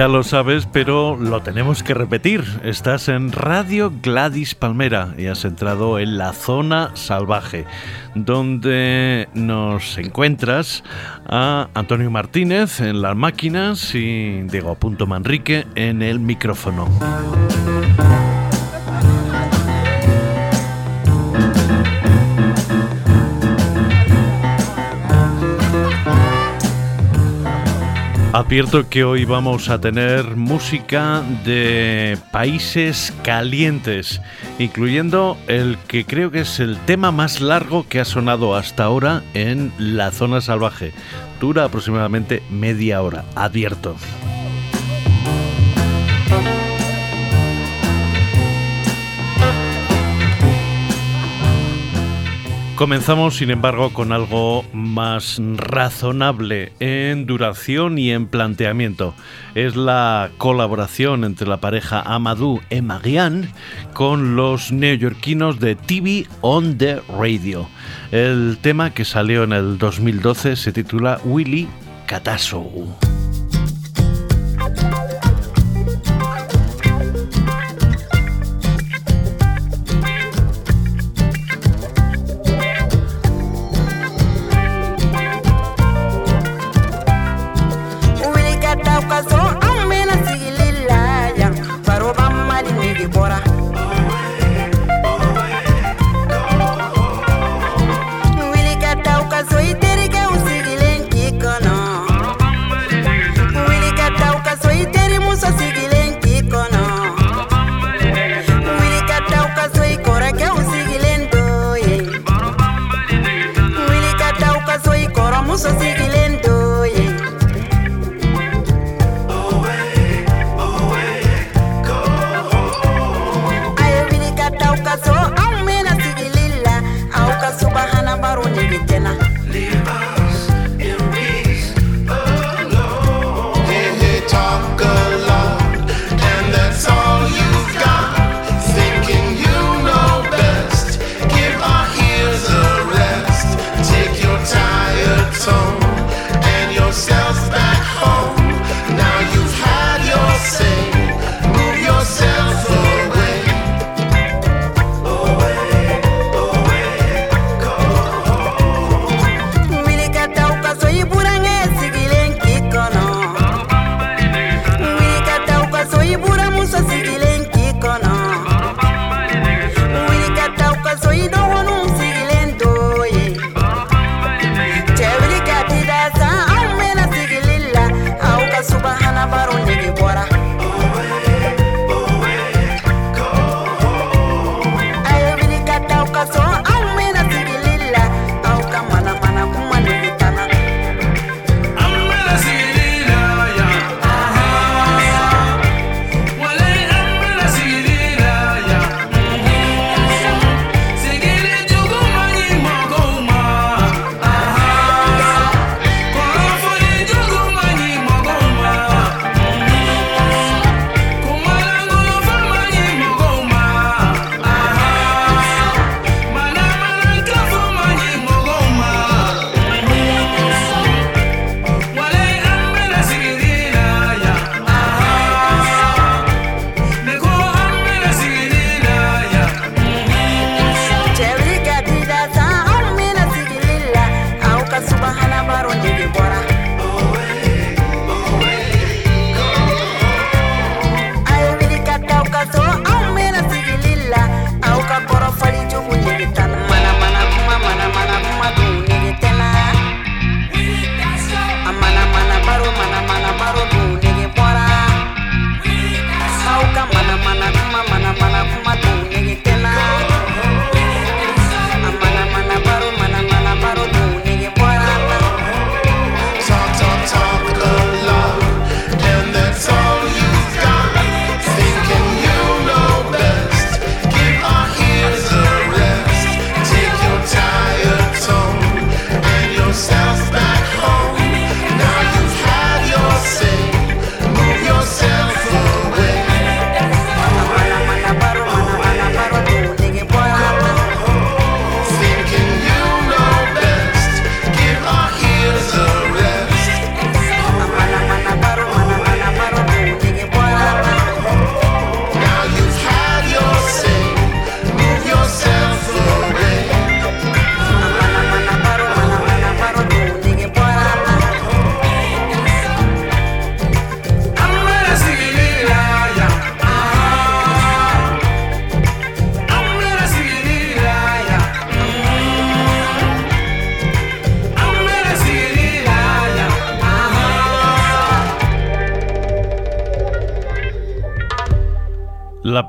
Ya lo sabes, pero lo tenemos que repetir. Estás en Radio Gladys Palmera y has entrado en la zona salvaje, donde nos encuentras a Antonio Martínez en las máquinas y Diego Punto Manrique en el micrófono. Advierto que hoy vamos a tener música de países calientes, incluyendo el que creo que es el tema más largo que ha sonado hasta ahora en la zona salvaje. Dura aproximadamente media hora, advierto. Comenzamos, sin embargo, con algo más razonable en duración y en planteamiento. Es la colaboración entre la pareja Amadou y Marianne con los neoyorquinos de TV on the Radio. El tema que salió en el 2012 se titula Willy Catasso.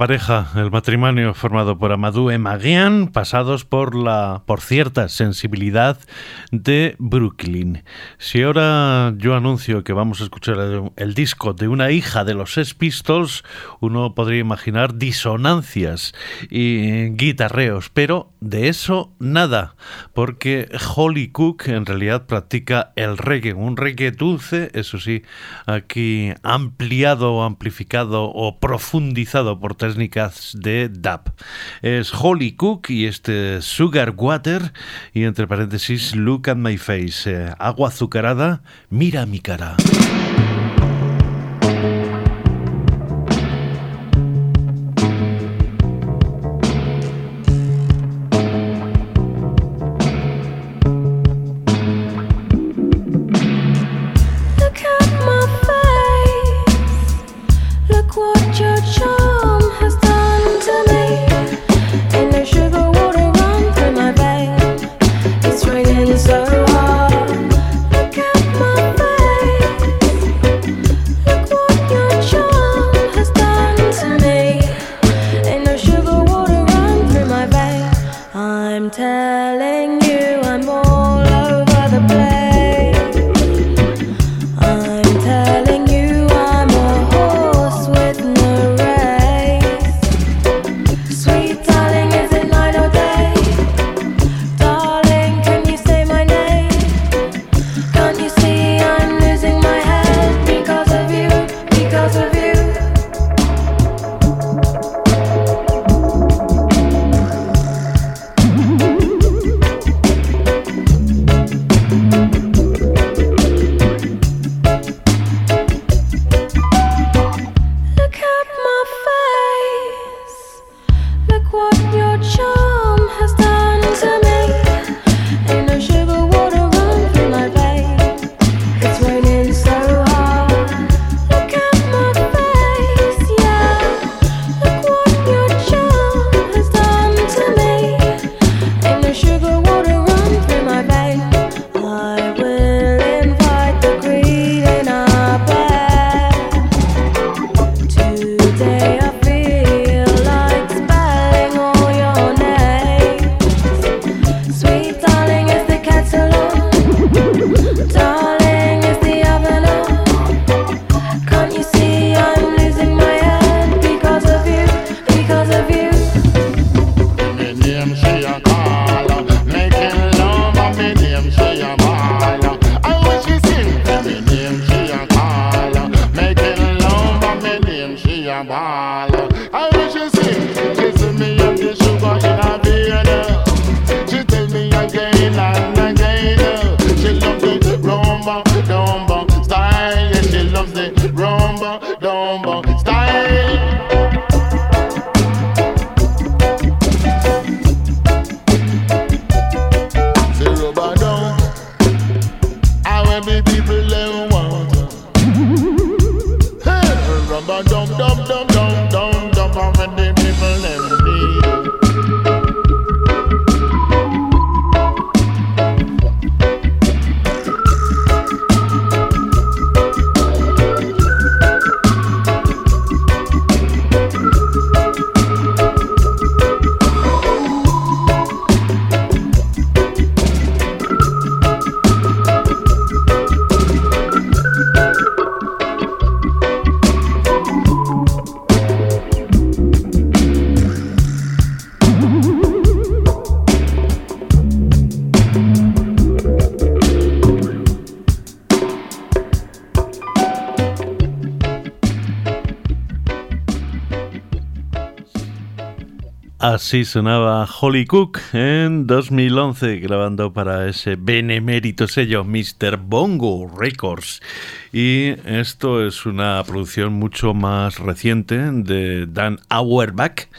Pareja, el matrimonio formado por Amadou y Magian, pasados por la por cierta sensibilidad de Brooklyn. Si ahora yo anuncio que vamos a escuchar el, disco de una hija de los Sex Pistols, uno podría imaginar disonancias y guitarreos, pero de eso nada, porque Holly Cook en realidad practica el reggae, un reggae dulce, eso sí, aquí ampliado, amplificado o profundizado por técnicas de DAP. Es Holly Cook y este Sugar Water y entre paréntesis Look at my face, eh, agua azucarada, mira mi cara. Sonaba Holly Cook en 2011, grabando para ese benemérito sello Mr. Bongo Records. Y esto es una producción mucho más reciente de Dan Auerbach,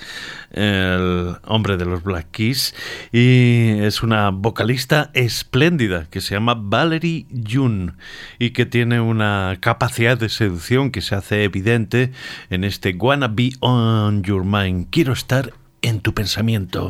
el hombre de los Black Keys, y es una vocalista espléndida que se llama Valerie June y que tiene una capacidad de seducción que se hace evidente en este Wanna Be On Your Mind. Quiero estar en tu pensamiento.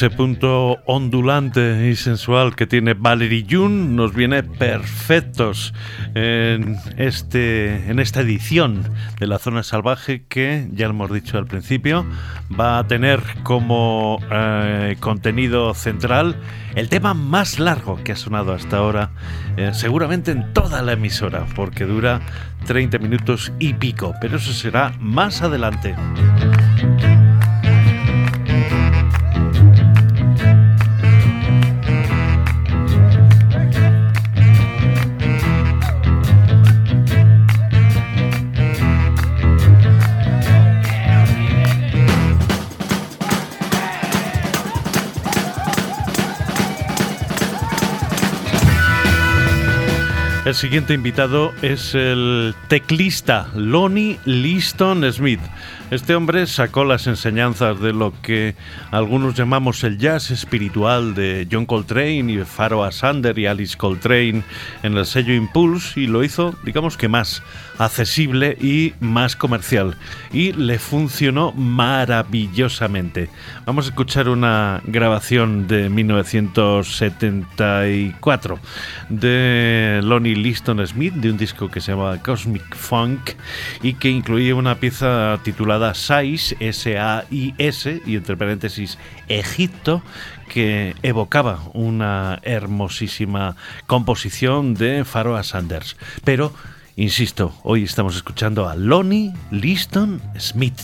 Ese punto ondulante y sensual que tiene Valerie June nos viene perfectos en, este, en esta edición de la zona salvaje que, ya hemos dicho al principio, va a tener como eh, contenido central el tema más largo que ha sonado hasta ahora, eh, seguramente en toda la emisora, porque dura 30 minutos y pico, pero eso será más adelante. Siguiente invitado es el teclista Lonnie Liston Smith. Este hombre sacó las enseñanzas de lo que algunos llamamos el jazz espiritual de John Coltrane y Pharoah Sander y Alice Coltrane en el sello Impulse y lo hizo, digamos que más accesible y más comercial. Y le funcionó maravillosamente. Vamos a escuchar una grabación de 1974 de Lonnie Liston Smith, de un disco que se llama Cosmic Funk y que incluía una pieza titulada Sais, S-A-I-S, y entre paréntesis Egipto, que evocaba una hermosísima composición de Pharoah Sanders. Pero Insisto, hoy estamos escuchando a Lonnie Liston Smith.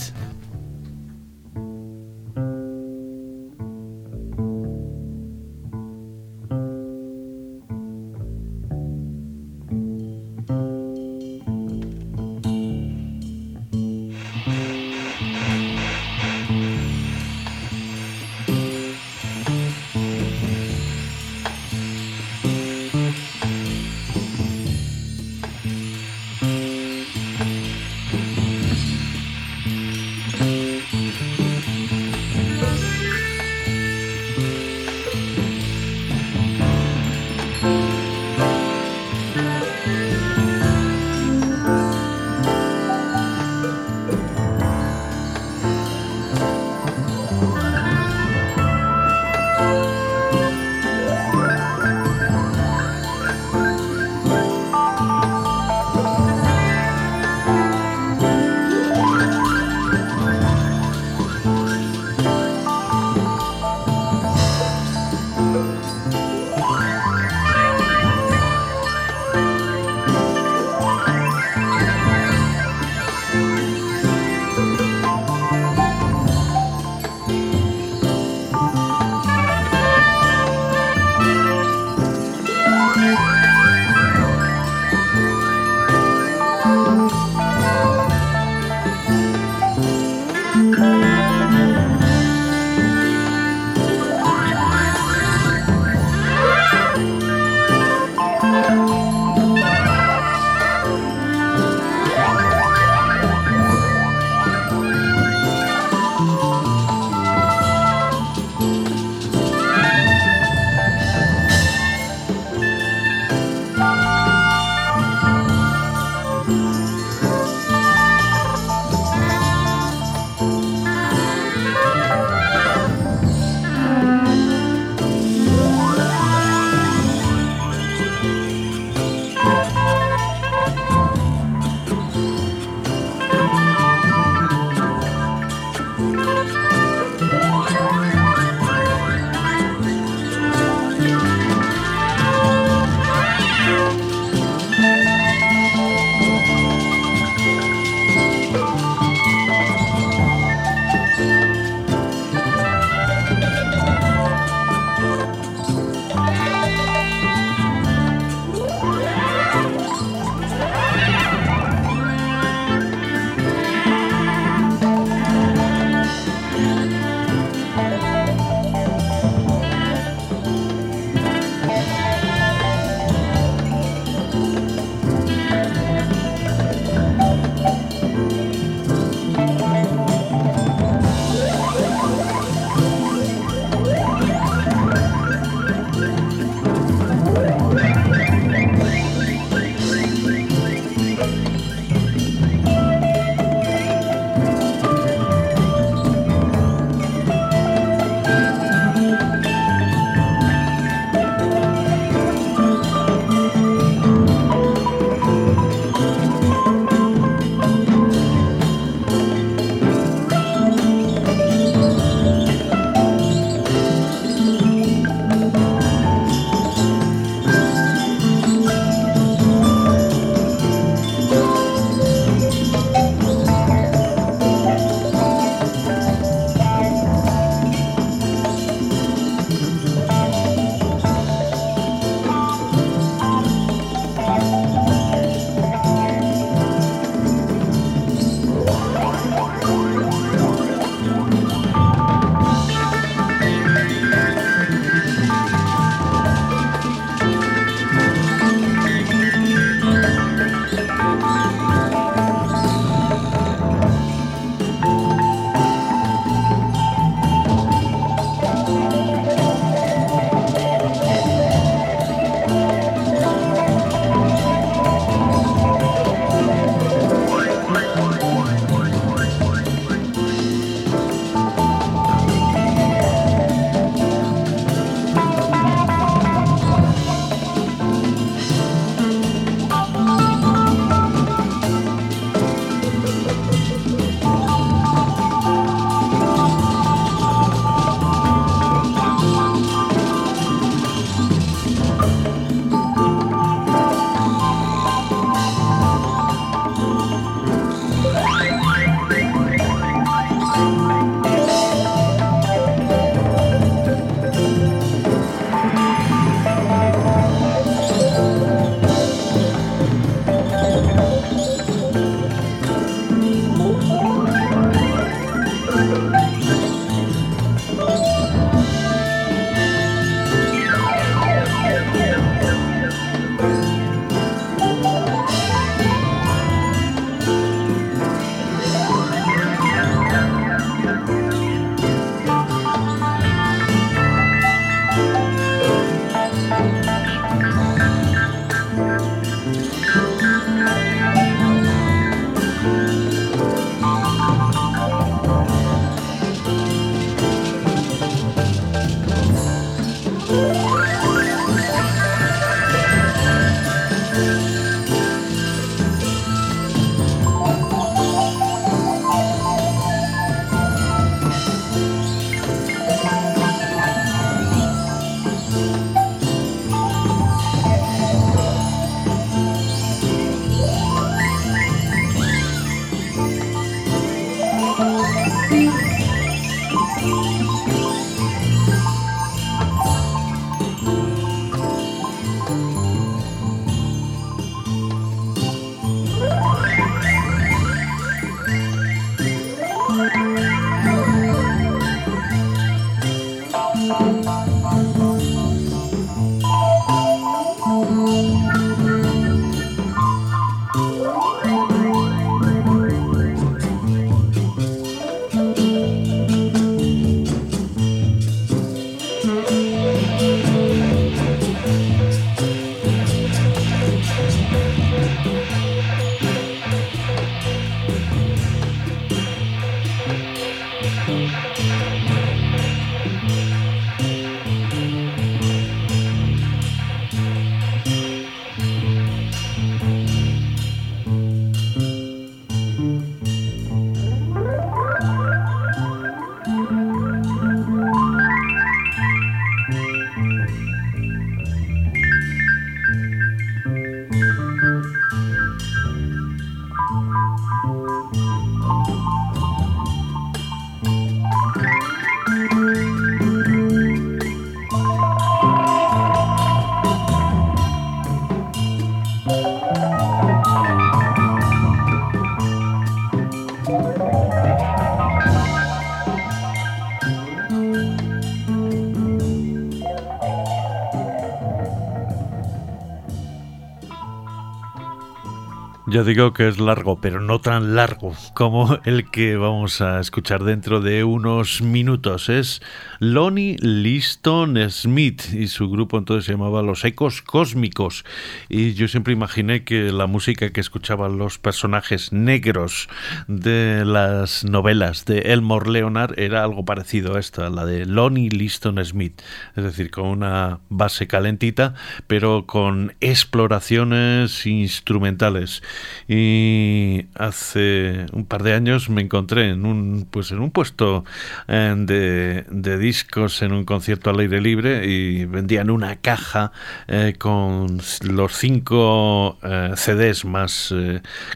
Ya digo que es largo, pero no tan largo como el que vamos a escuchar dentro de unos minutos. Es Lonnie Liston Smith y su grupo entonces se llamaba Los Ecos Cósmicos. Y yo siempre imaginé que la música que escuchaban los personajes negros de las novelas de Elmore Leonard era algo parecido a esta, la de Lonnie Liston Smith. Es decir, con una base calentita, pero con exploraciones instrumentales y hace un par de años me encontré en un pues en un puesto eh, de, discos en un concierto al aire libre y vendían una caja eh, con los cinco eh, CDs más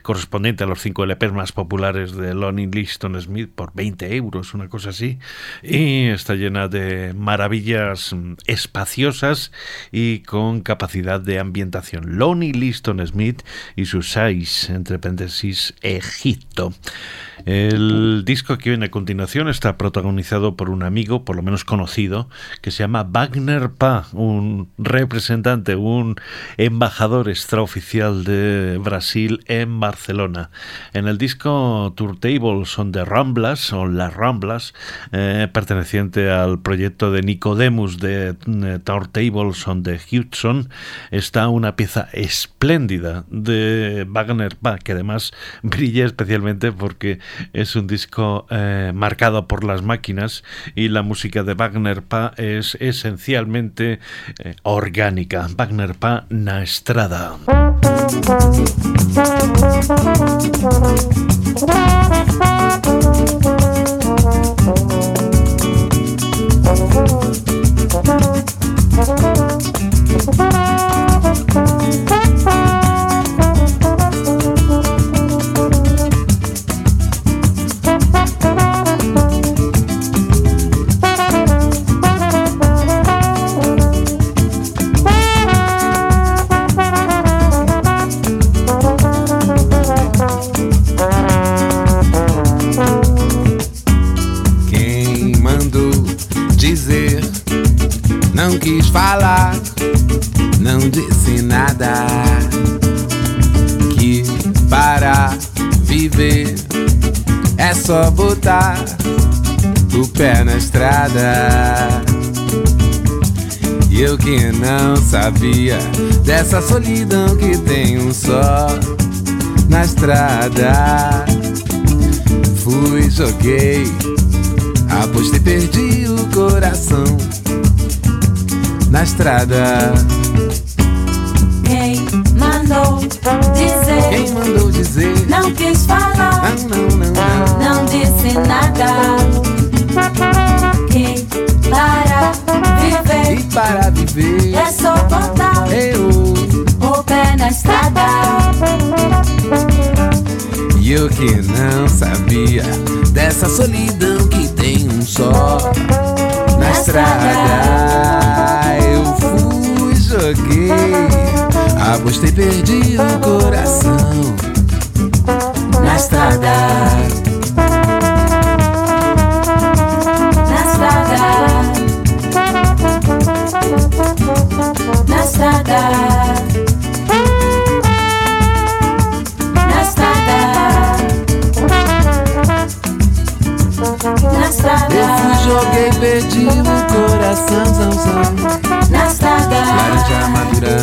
correspondientes a los cinco LPs más populares de Lonnie Liston Smith por 20 euros, una cosa así y está llena de maravillas mm, espaciosas y con capacidad de ambientación. Lonnie Liston Smith y sus entre paréntesis, Egipto. El disco que viene a continuación está protagonizado por un amigo, por lo menos conocido, que se llama Wagner Pa, un representante, un embajador extraoficial de Brasil en Barcelona. En el disco Tour Table son de Ramblas, o Las Ramblas, eh, perteneciente al proyecto de Nicodemus de eh, Tour Table son de Hudson, está una pieza espléndida de Wagner Wagner Bach, que además brilla especialmente porque es un disco eh, marcado por las máquinas y la música de Wagner Bach es esencialmente eh, orgánica. Wagner Bach na estrada. só botar o pé na estrada. E eu que não sabia dessa solidão que tem um só na estrada. Fui, joguei, apostei, perdi o coração na estrada. Dizer? Quem mandou dizer? Não quis falar. Não, não, não, não. Não disse nada. Quem para viver? E para viver é só botar eu. o pé na estrada. E eu que não sabia dessa solidão que tem um só na estrada. Eu fui, joguei, apostei, perdi o coração na estrada. Na estrada. Na estrada. Na estrada. Na estrada. Eu fui, joguei, perdi o coração, zão, zão. Na estrada. Laranja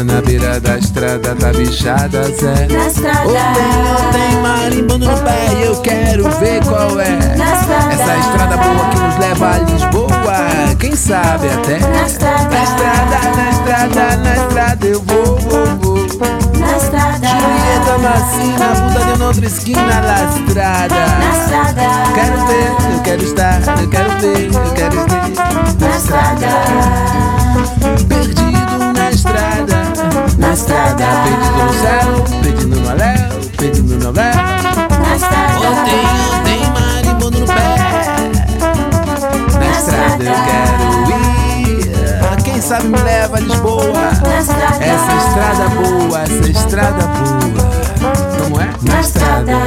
na beira da estrada, tá bichada, Zé. Na estrada. Ou tem, marimbondo no pé e eu quero ver qual é. Na estrada. Essa estrada boa que nos leva a Lisboa, quem sabe até. Na estrada. Na estrada, na estrada, na estrada eu vou, vou, vou. Na estrada. Julieta Massina, bunda de outra esquina lastrada. Na estrada. Quero ver, eu quero estar, eu quero ver, eu quero estar Na estrada. Perdido na estrada, Na estrada. perdido no céu, perdido no aléu, perdido no aléu. Na estrada. Ontem, ontem, marimbondo no pé. Na estrada eu quero ir. Quem sabe me leva a Lisboa. Essa estrada boa, essa estrada boa. Como é? Na estrada.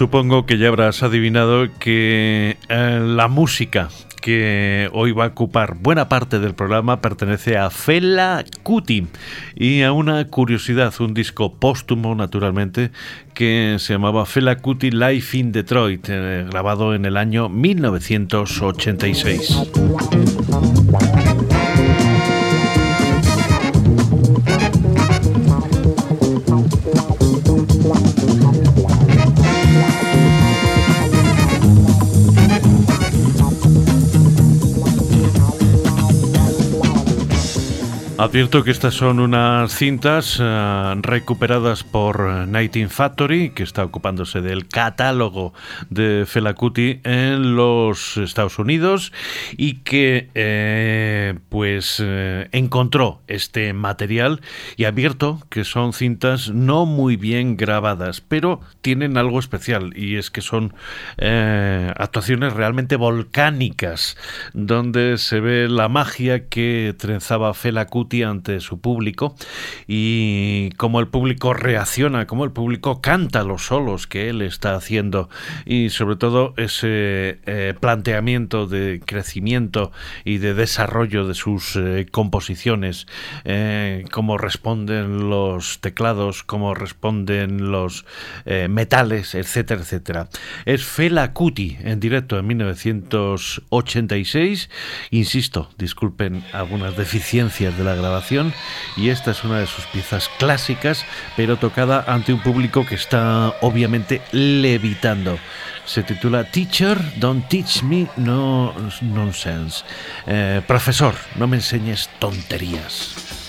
Supongo que ya habrás adivinado que eh, la música que hoy va a ocupar buena parte del programa pertenece a Fela Kuti y a una curiosidad, un disco póstumo naturalmente que se llamaba Fela Kuti Life in Detroit, eh, grabado en el año 1986. Advierto que estas son unas cintas eh, recuperadas por Nighting Factory, que está ocupándose del catálogo de Fela Kuti en los Estados Unidos y que eh, pues eh, encontró este material y advierto que son cintas no muy bien grabadas, pero tienen algo especial y es que son eh, actuaciones realmente volcánicas donde se ve la magia que trenzaba Fela Kuti ante su público y cómo el público reacciona, cómo el público canta los solos que él está haciendo y sobre todo ese eh, planteamiento de crecimiento y de desarrollo de sus eh, composiciones, eh, cómo responden los teclados, cómo responden los eh, metales, etcétera, etcétera. Es Fela Kuti en directo en 1986. Insisto, disculpen algunas deficiencias de la grabación y esta es una de sus piezas clásicas, pero tocada ante un público que está obviamente levitando. Se titula Teacher, Don't Teach Me No Nonsense. Eh, profesor, no me enseñes tonterías.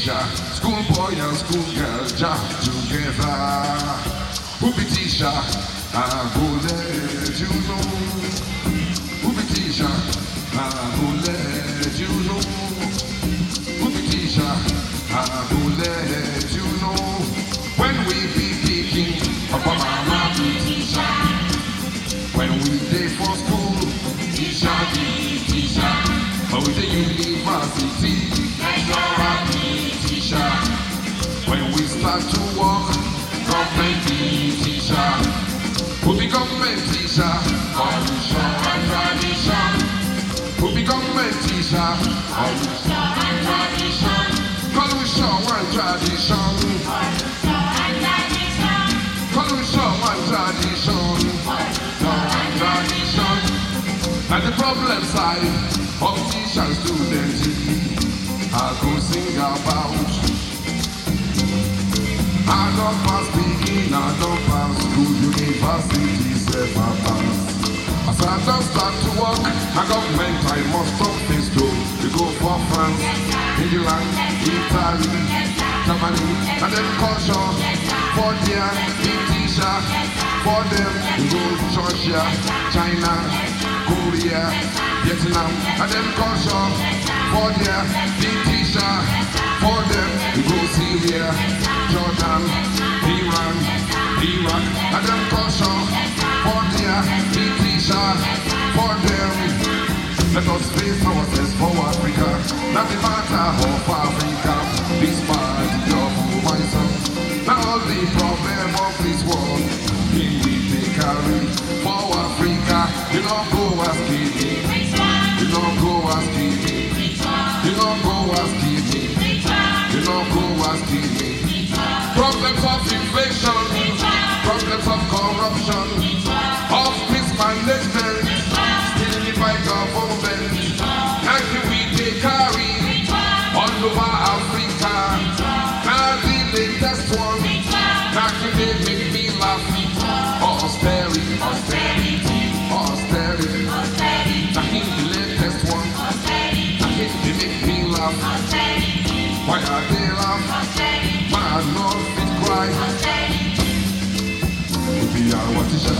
Asia. Schoolboy and schoolgirl jam. We go Georgia, China, Korea, Vietnam, and then culture. For teacher, for them we go Syria, Jordan, Iran, Iraq, and then culture. For teacher, for them. Let us face ourselves for Africa, not the matter of Africa. This part of my son. Now all the problem of this world, carry for Africa. You don't go asking me, you don't go asking me, you don't go asking me, you don't go asking me. Problems of inflation, problems of corruption, of mismanagement,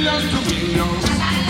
Million to millions. Which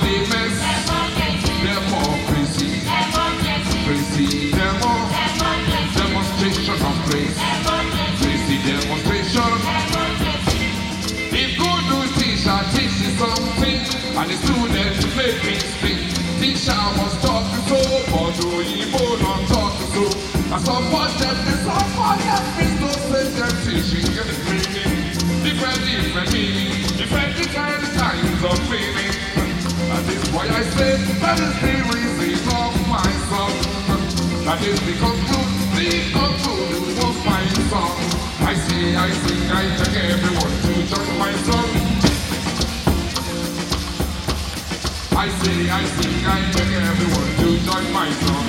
Students make me speak. Teacher was taught so, but Oyibo not taught to so. I suffer them, they suffer them, it's no sense them teaching. Different, different meaning, different, kinds of feeling. That is why I say that is the reason of my song. That is the conclusion, the conclusion of my song. I say, I sing, I beg everyone to join my song. I sing, I sing, I'm everyone to join my song.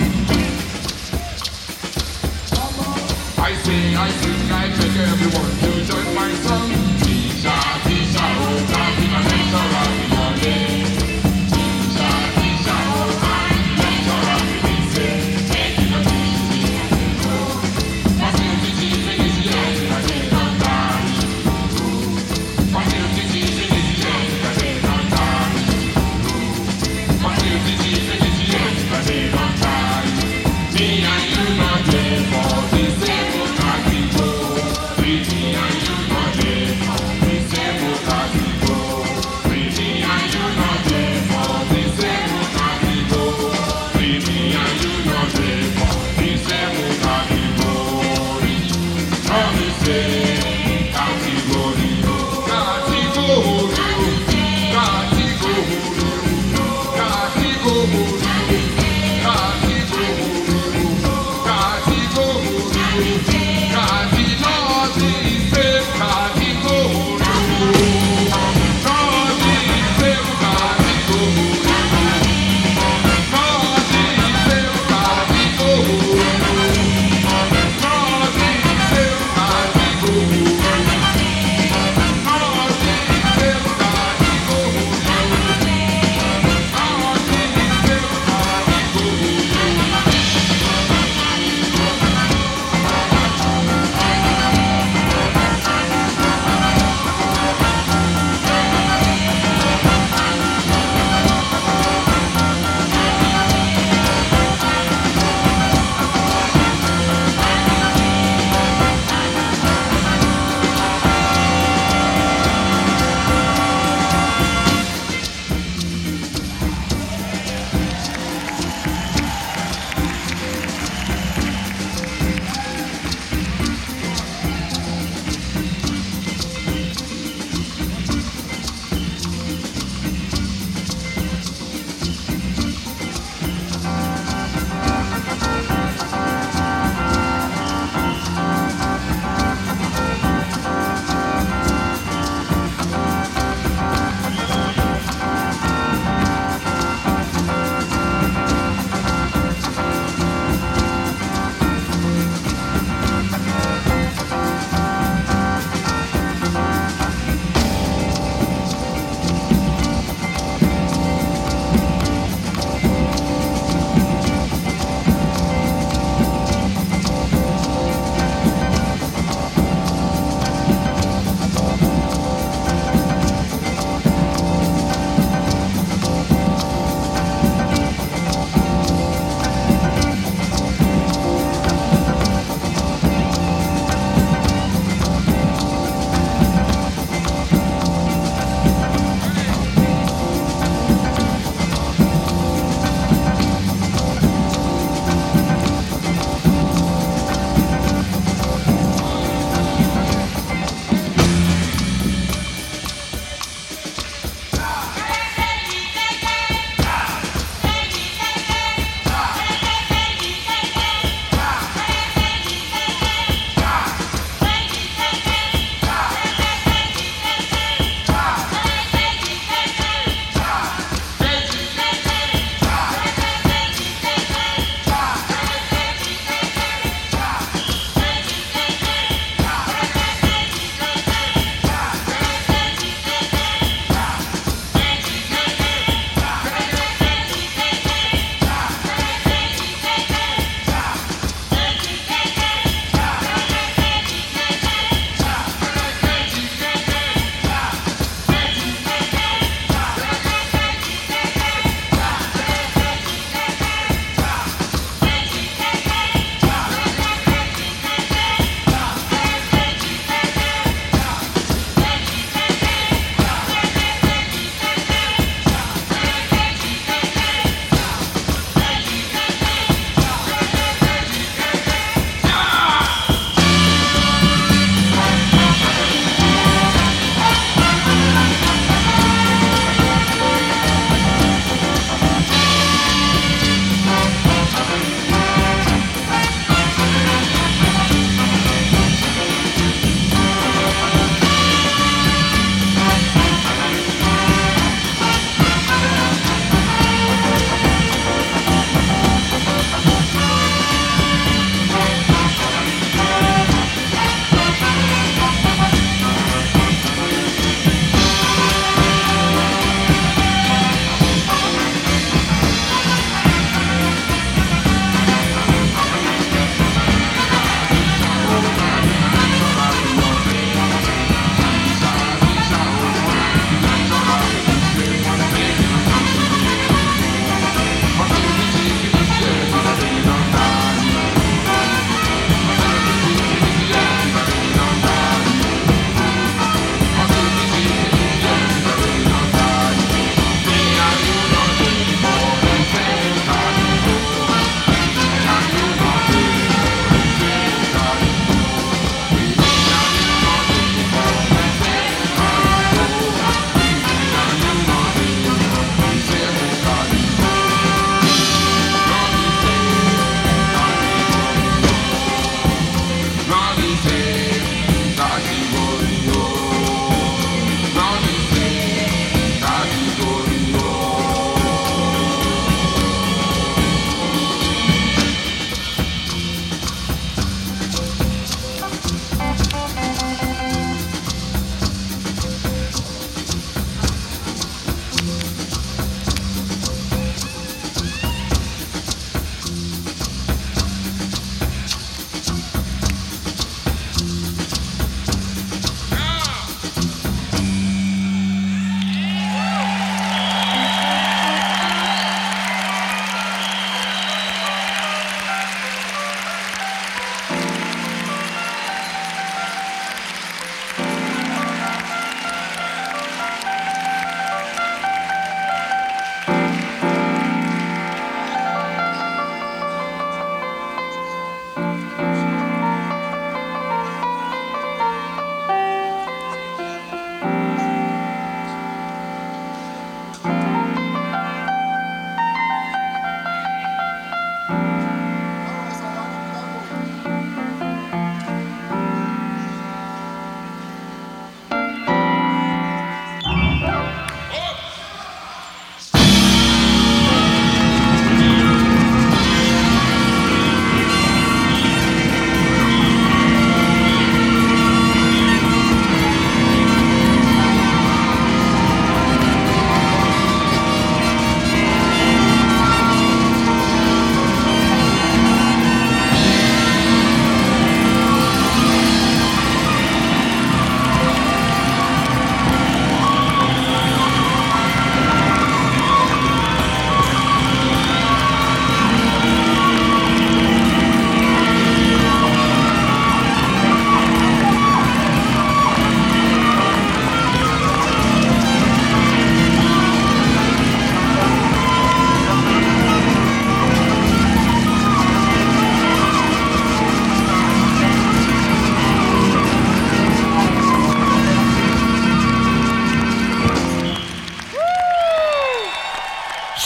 I sing, I I'm everyone to join my song. Tisha, Tisha, oh,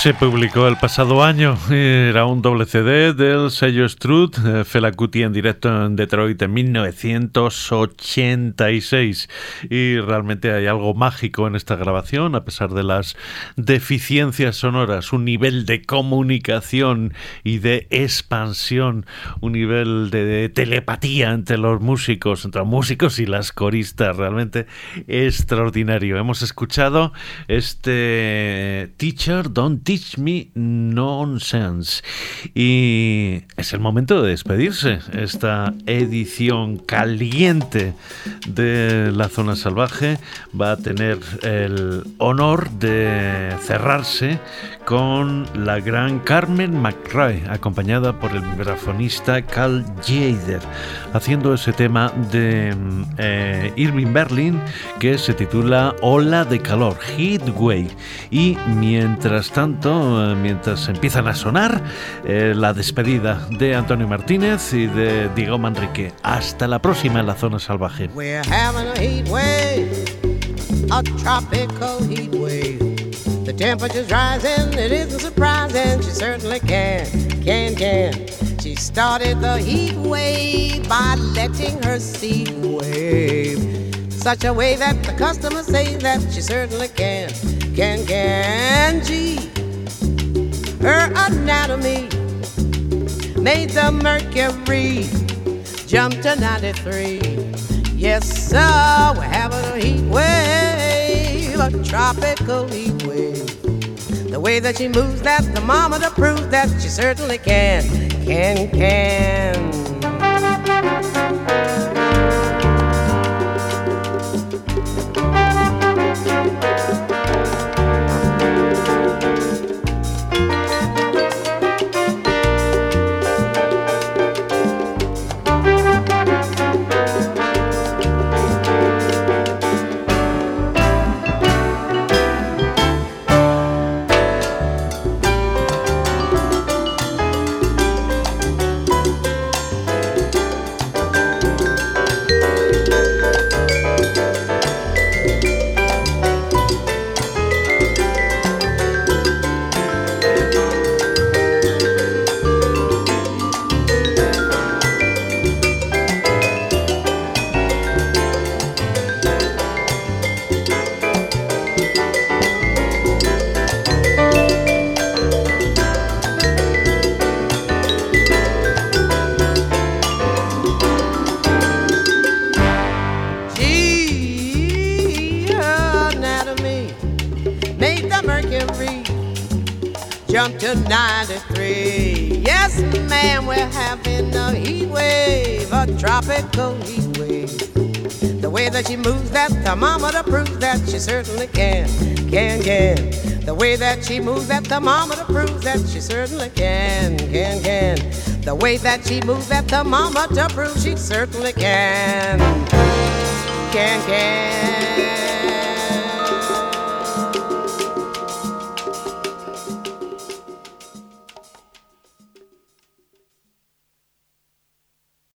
Se publicó el pasado año, era un doble CD del sello Struth, eh, Fela Kuti en directo en Detroit en 1986 y realmente hay algo mágico en esta grabación a pesar de las deficiencias sonoras, un nivel de comunicación y de expansión, un nivel de telepatía entre los músicos, entre los músicos y las coristas, realmente extraordinario. Hemos escuchado este Teacher Don't Teach Me Nonsense. Y es el momento de despedirse. Esta edición caliente de La Zona Salvaje va a tener el honor de cerrarse con la gran Carmen McRae, acompañada por el vibrafonista Carl Jader, haciendo ese tema de eh, Irving Berlin que se titula Ola de calor, Heat Wave. Y mientras tanto, eh, mientras empiezan a sonar, eh, la despedida de Antonio Martínez y de Diego Manrique. Hasta la próxima en la zona salvaje. The temperature's rising, it isn't surprising. She certainly can, can, can. She started the heat wave by letting her seat wave. Such a way that the customers say that she certainly can, can, can. G. Her anatomy made the mercury jump to 93. Yes, sir, we're having a heat wave, a tropical heat wave. The way that she moves that thermometer proves that she certainly can, can, can. Moves that thermometer proves that she certainly can, can, can. The way that she moves mama that thermometer proves that she certainly can, can, can. The way that she moves at the mama that thermometer proves she certainly can, can, can.